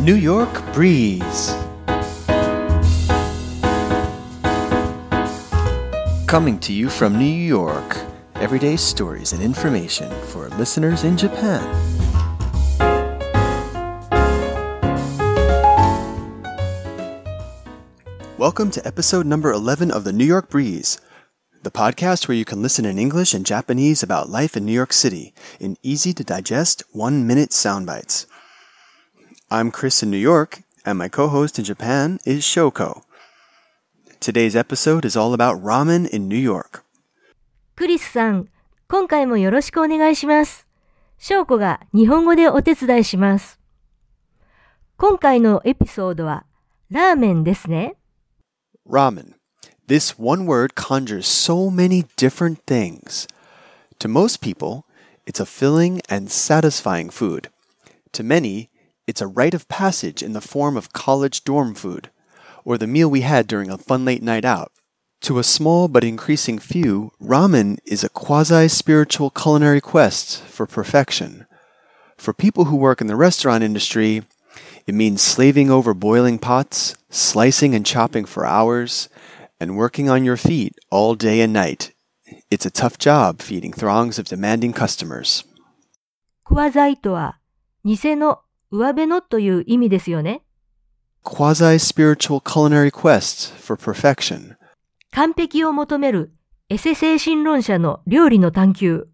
New York Breeze. Coming to you from New York, everyday stories and information for listeners in Japan. Welcome to episode number 11 of the New York Breeze, the podcast where you can listen in English and Japanese about life in New York City in easy to digest one minute sound bites. I'm Chris in New York, and my co host in Japan is Shoko. Today's episode is all about ramen in New York. クリスさん、今回もよろしくお願いします。翔子が日本語でお手伝いします。今回のエピソードはラーメンですね。 Ramen. This one word conjures so many different things. To most people, it's a filling and satisfying food. To many, it's a rite of passage in the form of college dorm food, or the meal we had during a fun late night out. To a small but increasing few, ramen is a quasi spiritual culinary quest for perfection. For people who work in the restaurant industry, it means slaving over boiling pots, slicing and chopping for hours, and working on your feet all day and night. It's a tough job feeding throngs of demanding customers. クワザイとは偽の 上辺のという意味ですよね。Culinary for perfection. 完璧を求めるエセ精神論者の料理の探求。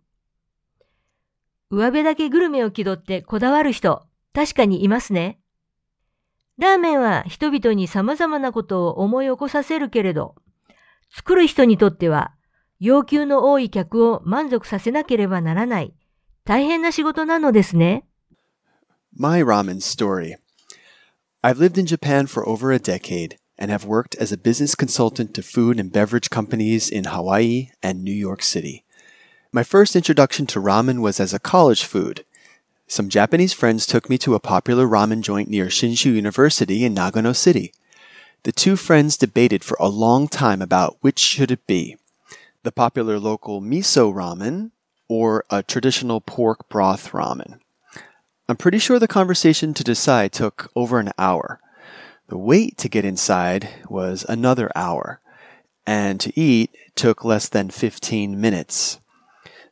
上辺だけグルメを気取ってこだわる人、確かにいますね。ラーメンは人々に様々なことを思い起こさせるけれど、作る人にとっては要求の多い客を満足させなければならない大変な仕事なのですね。My ramen story. I've lived in Japan for over a decade and have worked as a business consultant to food and beverage companies in Hawaii and New York City. My first introduction to ramen was as a college food. Some Japanese friends took me to a popular ramen joint near Shinshu University in Nagano City. The two friends debated for a long time about which should it be the popular local miso ramen or a traditional pork broth ramen. I'm pretty sure the conversation to decide took over an hour. The wait to get inside was another hour, and to eat took less than 15 minutes.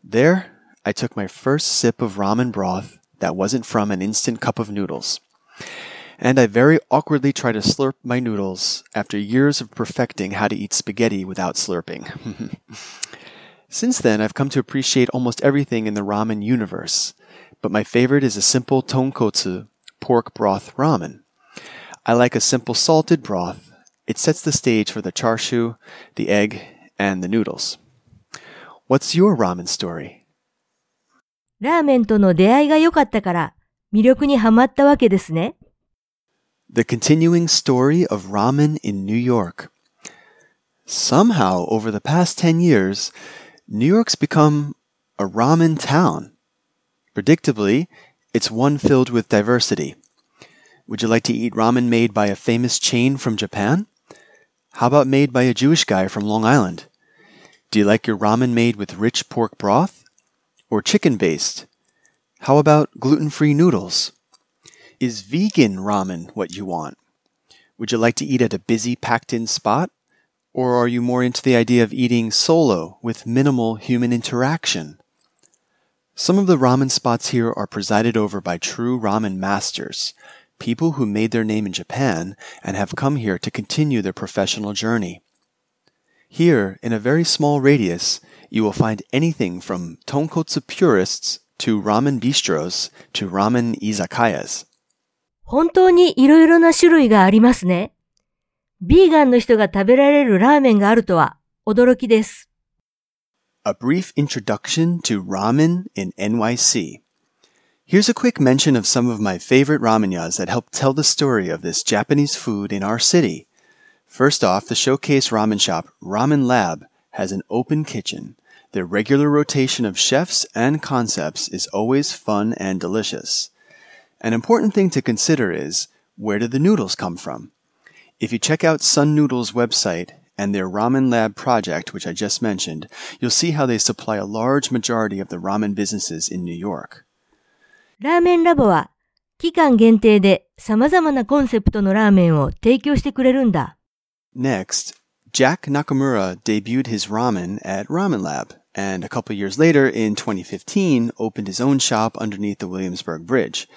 There, I took my first sip of ramen broth that wasn't from an instant cup of noodles. And I very awkwardly tried to slurp my noodles after years of perfecting how to eat spaghetti without slurping. Since then, I've come to appreciate almost everything in the ramen universe, but my favorite is a simple tonkotsu pork broth ramen. I like a simple salted broth. It sets the stage for the charshu, the egg, and the noodles. What's your ramen story? ラーメンとの出会いが良かったから魅力にはまったわけですね。 The continuing story of ramen in New York. Somehow, over the past 10 years, New York's become a ramen town. Predictably, it's one filled with diversity. Would you like to eat ramen made by a famous chain from Japan? How about made by a Jewish guy from Long Island? Do you like your ramen made with rich pork broth? Or chicken based? How about gluten free noodles? Is vegan ramen what you want? Would you like to eat at a busy, packed in spot? Or are you more into the idea of eating solo with minimal human interaction? Some of the ramen spots here are presided over by true ramen masters, people who made their name in Japan and have come here to continue their professional journey. Here, in a very small radius, you will find anything from tonkotsu purists to ramen bistros to ramen izakayas. 本当にいろいろな種類がありますね。ビーガンの人が食べられるラーメンがあるとは驚きです。 A brief introduction to ramen in NYC. Here's a quick mention of some of my favorite rameyas that help tell the story of this Japanese food in our city. First off, the showcase ramen shop Ramen Lab has an open kitchen. Their regular rotation of chefs and concepts is always fun and delicious. An important thing to consider is where do the noodles come from? If you check out Sun Noodles' website and their Ramen Lab project, which I just mentioned, you'll see how they supply a large majority of the ramen businesses in New York. ラーメンラボは 期間限定で様々なコンセプトのラーメンを提供してくれるんだ。 Next, Jack Nakamura debuted his ramen at Ramen Lab, and a couple years later, in 2015, opened his own shop underneath the Williamsburg Bridge.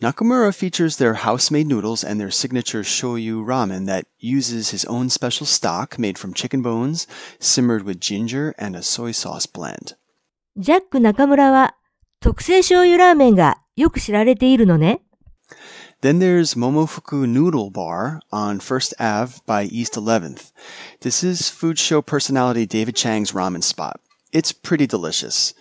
Nakamura features their house-made noodles and their signature shoyu ramen that uses his own special stock made from chicken bones, simmered with ginger and a soy sauce blend. ジャック中村は特製醤油ラーメンがよく知られているのね。 Then there's Momofuku Noodle Bar on First Ave by East 11th. This is food show personality David Chang's ramen spot. It's pretty delicious.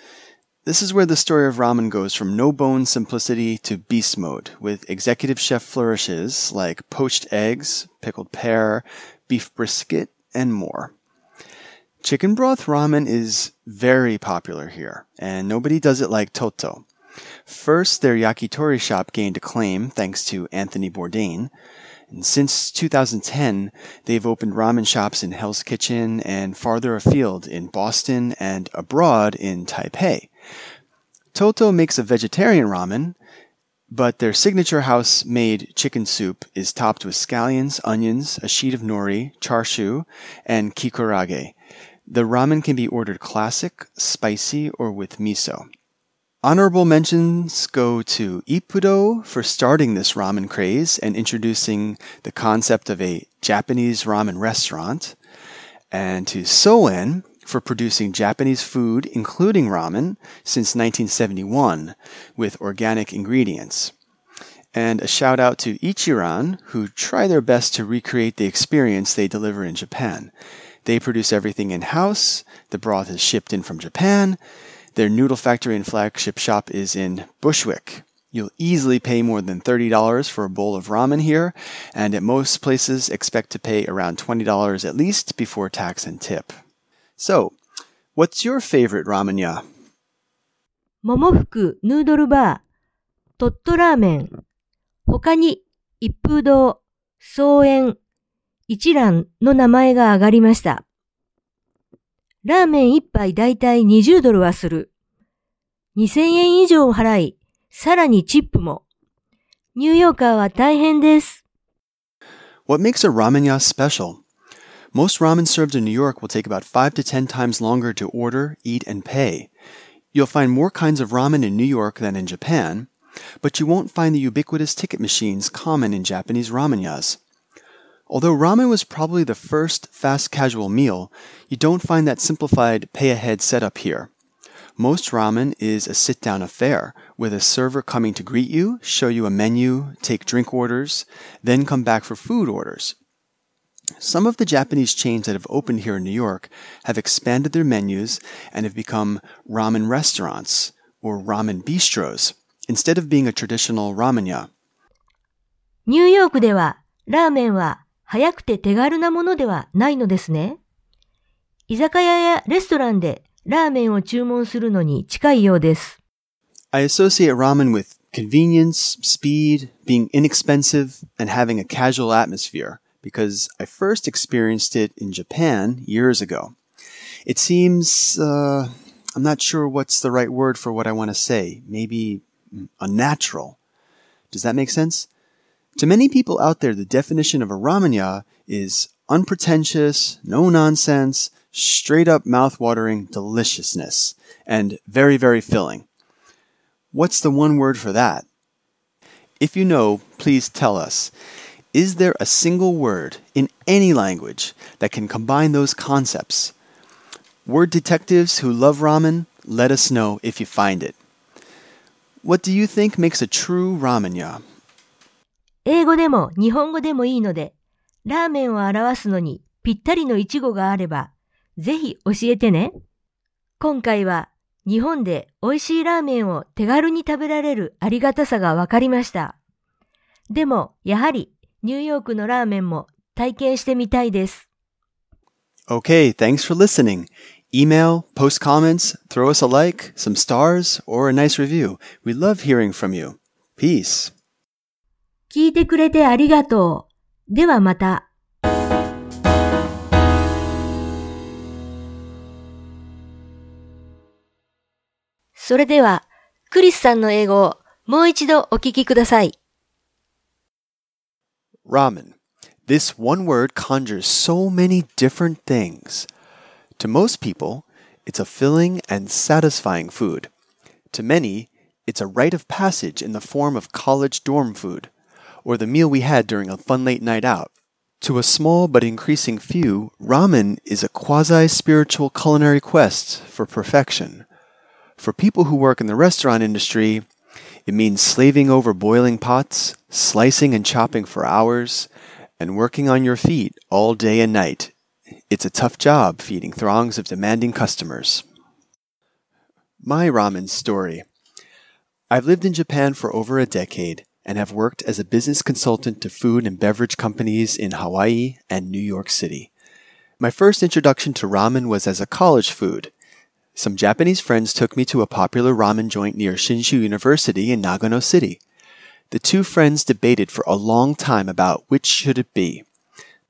This is where the story of ramen goes from no bone simplicity to beast mode, with executive chef flourishes like poached eggs, pickled pear, beef brisket, and more. Chicken broth ramen is very popular here, and nobody does it like Totto. First, their yakitori shop gained acclaim thanks to Anthony Bourdain. And since 2010, they've opened ramen shops in Hell's Kitchen and farther afield in Boston and abroad in Taipei. Totto makes a vegetarian ramen, but their signature house made chicken soup is topped with scallions, onions, a sheet of nori, charshu, and kikurage. The ramen can be ordered classic, spicy, or with miso. Honorable mentions go to Ippudo for starting this ramen craze and introducing the concept of a Japanese ramen restaurant, and to Souen for producing Japanese food, including ramen, since 1971 with organic ingredients. And a shout out to Ichiran, who try their best to recreate the experience they deliver in Japan. They produce everything in house, the broth is shipped in from Japan, their noodle factory and flagship shop is in Bushwick. You'll easily pay more than $30 for a bowl of ramen here, and at most places expect to pay around $20 at least before tax and tip. So, what's your favorite ramen ya? 桃福ヌードルバー、トットラーメン、他に一風堂、草園、一蘭の名前が挙がりました。 ラーメン一杯だいたい20ドルはする。2000円以上払い、さらにチップも。ニューヨーカーは大変です。 What makes a ramen ya special? Most ramen served in New York will take about 5 to 10 times longer to order, eat, and pay. You'll find more kinds of ramen in New York than in Japan, but you won't find the ubiquitous ticket machines common in Japanese ramen yas. Although ramen was probably the first fast casual meal, you don't find that simplified pay ahead setup here. Most ramen is a sit down affair, with a server coming to greet you, show you a menu, take drink orders, then come back for food orders. Some of the Japanese chains that have opened here in New York have expanded their menus and have become ramen restaurants or ramen bistros instead of being a traditional ramen ya. ニューヨークではラーメンは 早くて手軽なものではないのですね。居酒屋やレストランでラーメンを注文するのに近いようです。 I associate ramen with convenience, speed, being inexpensive, and having a casual atmosphere because I first experienced it in Japan years ago. It seems, uh, I'm not sure what's the right word for what I want to say. Maybe mm, unnatural. Does that make sense? To many people out there, the definition of a ramen ya is unpretentious, no nonsense, straight up mouth-watering deliciousness, and very, very filling. What's the one word for that? If you know, please tell us. Is there a single word in any language that can combine those concepts? Word detectives who love ramen, let us know if you find it. What do you think makes a true ramen ya? 英語でも日本語でもいいので、ラーメンを表すのにぴったりの一語があれば、ぜひ教えてね。今回は日本で美味しいラーメンを手軽に食べられるありがたさがわかりました。でも、やはりニューヨークのラーメンも体験してみたいです。Okay, thanks for listening. Email, post comments, throw us a like, some stars, or a nice review. We love hearing from you. Peace. 聞いてくれてありがとう。ではまた。それでは、クリスさんの英語をもう一度お聞きください。Ramen. This one word conjures so many different things. To most people, it's a filling and satisfying food. To many, it's a rite of passage in the form of college dorm food, or the meal we had during a fun late night out. To a small but increasing few, ramen is a quasi spiritual culinary quest for perfection. For people who work in the restaurant industry, it means slaving over boiling pots, slicing and chopping for hours, and working on your feet all day and night. It's a tough job feeding throngs of demanding customers. My ramen story. I've lived in Japan for over a decade and have worked as a business consultant to food and beverage companies in Hawaii and New York City. My first introduction to ramen was as a college food. Some Japanese friends took me to a popular ramen joint near Shinshu University in Nagano City. The two friends debated for a long time about which should it be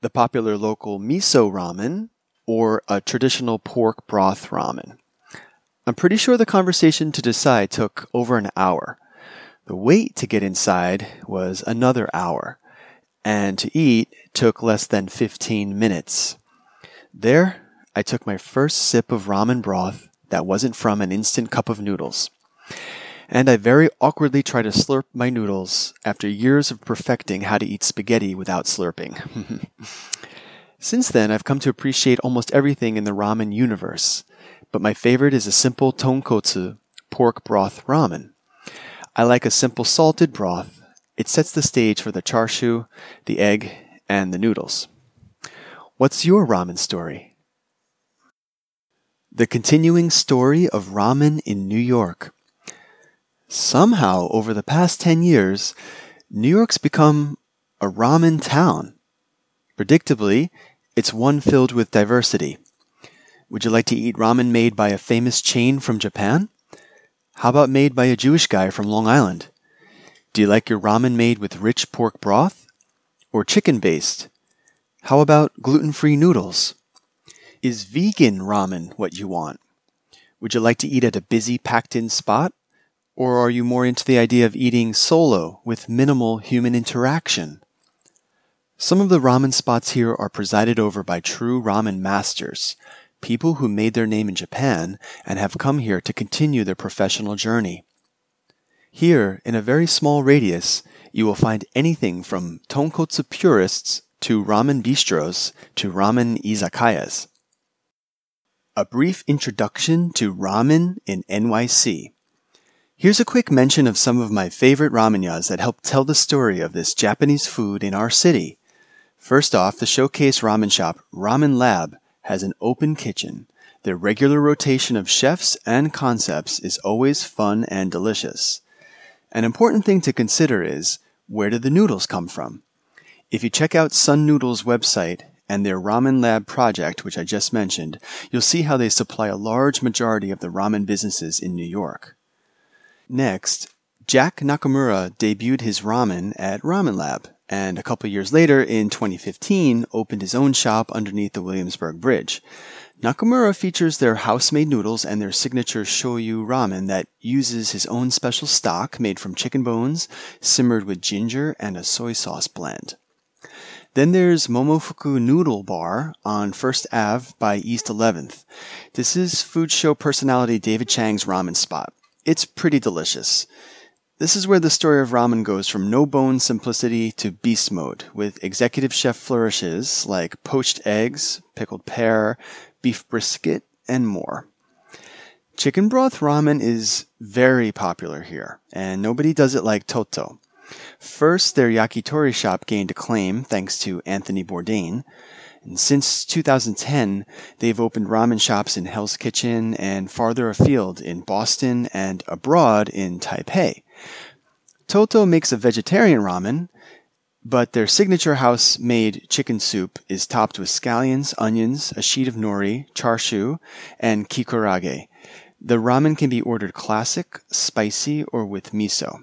the popular local miso ramen or a traditional pork broth ramen. I'm pretty sure the conversation to decide took over an hour. The wait to get inside was another hour, and to eat took less than 15 minutes. There, I took my first sip of ramen broth that wasn't from an instant cup of noodles. And I very awkwardly tried to slurp my noodles after years of perfecting how to eat spaghetti without slurping. Since then, I've come to appreciate almost everything in the ramen universe, but my favorite is a simple tonkotsu pork broth ramen. I like a simple salted broth. It sets the stage for the charshu, the egg, and the noodles. What's your ramen story? The continuing story of ramen in New York. Somehow, over the past 10 years, New York's become a ramen town. Predictably, it's one filled with diversity. Would you like to eat ramen made by a famous chain from Japan? How about made by a Jewish guy from Long Island? Do you like your ramen made with rich pork broth? Or chicken based? How about gluten free noodles? Is vegan ramen what you want? Would you like to eat at a busy, packed in spot? Or are you more into the idea of eating solo with minimal human interaction? Some of the ramen spots here are presided over by true ramen masters, people who made their name in Japan and have come here to continue their professional journey. Here, in a very small radius, you will find anything from tonkotsu purists to ramen bistros to ramen izakayas. A brief introduction to ramen in NYC. Here's a quick mention of some of my favorite rameyas that help tell the story of this Japanese food in our city. First off, the showcase ramen shop Ramen Lab has an open kitchen. Their regular rotation of chefs and concepts is always fun and delicious. An important thing to consider is where did the noodles come from? If you check out Sun Noodles' website and their Ramen Lab project, which I just mentioned, you'll see how they supply a large majority of the ramen businesses in New York. Next, Jack Nakamura debuted his ramen at Ramen Lab and a couple years later, in 2015, opened his own shop underneath the Williamsburg Bridge. Nakamura features their house-made noodles and their signature shoyu ramen that uses his own special stock made from chicken bones, simmered with ginger and a soy sauce blend. Then there's Momofuku Noodle Bar on First Ave by East 11th. This is food show personality David Chang's ramen spot. It's pretty delicious. This is where the story of ramen goes from no bone simplicity to beast mode, with executive chef flourishes like poached eggs, pickled pear, beef brisket, and more. Chicken broth ramen is very popular here, and nobody does it like Totto. First, their yakitori shop gained acclaim thanks to Anthony Bourdain. And since 2010, they've opened ramen shops in Hell's Kitchen and farther afield in Boston and abroad in Taipei. Totto makes a vegetarian ramen, but their signature house made chicken soup is topped with scallions, onions, a sheet of nori, charshu, and kikurage. The ramen can be ordered classic, spicy, or with miso.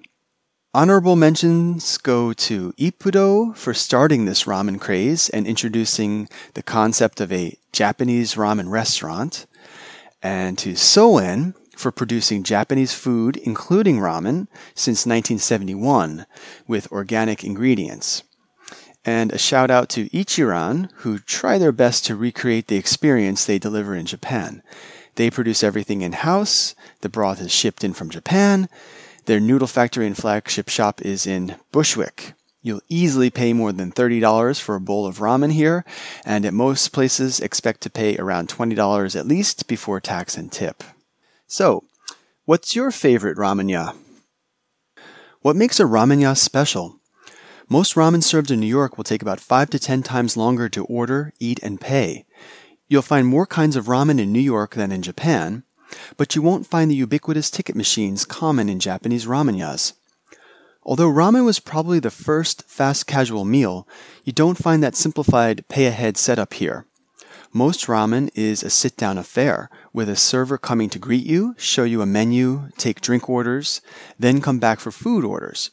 Honorable mentions go to Ippudo for starting this ramen craze and introducing the concept of a Japanese ramen restaurant, and to Souen for producing Japanese food, including ramen, since 1971 with organic ingredients. And a shout out to Ichiran, who try their best to recreate the experience they deliver in Japan. They produce everything in house, the broth is shipped in from Japan, their noodle factory and flagship shop is in Bushwick. You'll easily pay more than $30 for a bowl of ramen here, and at most places expect to pay around $20 at least before tax and tip. So, what's your favorite ramen-ya? What makes a ramen-ya special? Most ramen served in New York will take about 5 to 10 times longer to order, eat, and pay. You'll find more kinds of ramen in New York than in Japan, but you won't find the ubiquitous ticket machines common in Japanese ramen-yas. Although ramen was probably the first fast casual meal, you don't find that simplified pay ahead setup here. Most ramen is a sit down affair, with a server coming to greet you, show you a menu, take drink orders, then come back for food orders.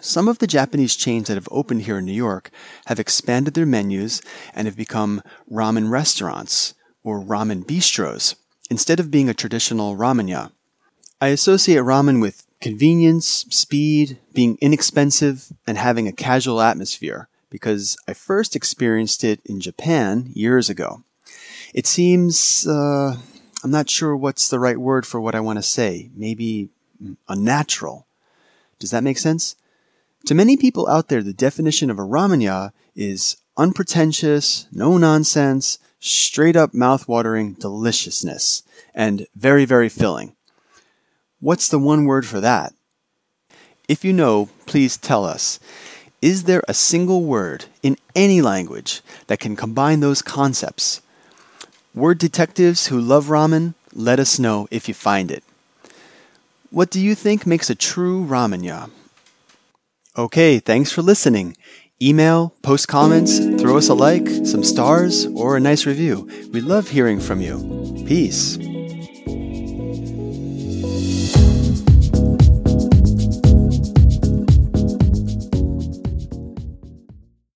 Some of the Japanese chains that have opened here in New York have expanded their menus and have become ramen restaurants or ramen bistros instead of being a traditional ramen-ya. I associate ramen with convenience, speed, being inexpensive, and having a casual atmosphere because I first experienced it in Japan years ago. It seems, uh, I'm not sure what's the right word for what I want to say. Maybe unnatural. Does that make sense? To many people out there, the definition of a ramen-ya is unpretentious, no nonsense, straight up mouth-watering deliciousness, and very, very filling. What's the one word for that? If you know, please tell us. Is there a single word in any language that can combine those concepts? Word detectives who love ramen, let us know if you find it. What do you think makes a true ramen-ya? Okay, thanks for listening. Email, post comments, throw us a like, some stars, or a nice review. We love hearing from you. Peace.